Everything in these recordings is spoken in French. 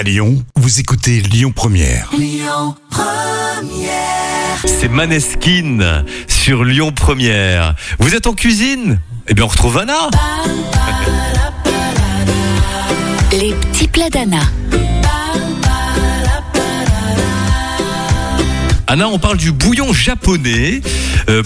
À Lyon, vous écoutez Lyon Première. C'est Maneskin sur Lyon Première. Vous êtes en cuisine? Eh bien, on retrouve Anna. Les petits plats d'Anna. Anna, on parle du bouillon japonais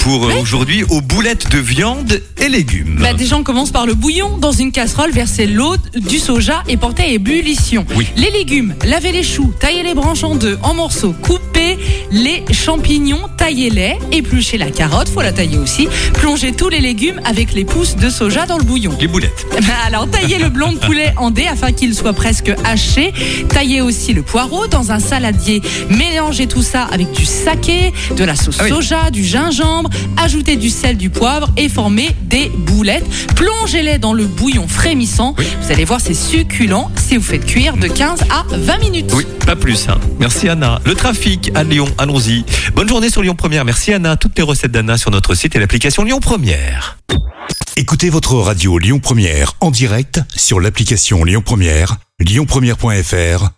pour euh, aujourd'hui aux boulettes de viande et légumes. Bah, déjà, on commence par le bouillon. Dans une casserole, versez l'eau, du soja et portez à ébullition. Oui. Les légumes, lavez les choux, taillez les branches en deux, en morceaux, coupez les champignons, taillez-les, épluchez la carotte, faut la tailler aussi. Plongez tous les légumes avec les pousses de soja dans le bouillon. Les boulettes. Bah, Alors, taillez le blanc de poulet en dés afin qu'il soit presque haché. Taillez aussi le poireau dans un saladier. Mélangez tout ça avec du saké, de la sauce Ah oui. soja, du gingembre. Ajoutez du sel, du poivre et formez des boulettes. Plongez-les dans le bouillon frémissant. Vous allez voir, c'est succulent si vous faites cuire de 15 à 20 minutes. Oui, pas plus. hein. Merci Anna. Le trafic à Lyon, allons-y. Bonne journée sur Lyon Première. Merci Anna. Toutes les recettes d'Anna sur notre site et l'application Lyon Première. Écoutez votre radio Lyon Première en direct sur l'application Lyon Première, lyonpremière.fr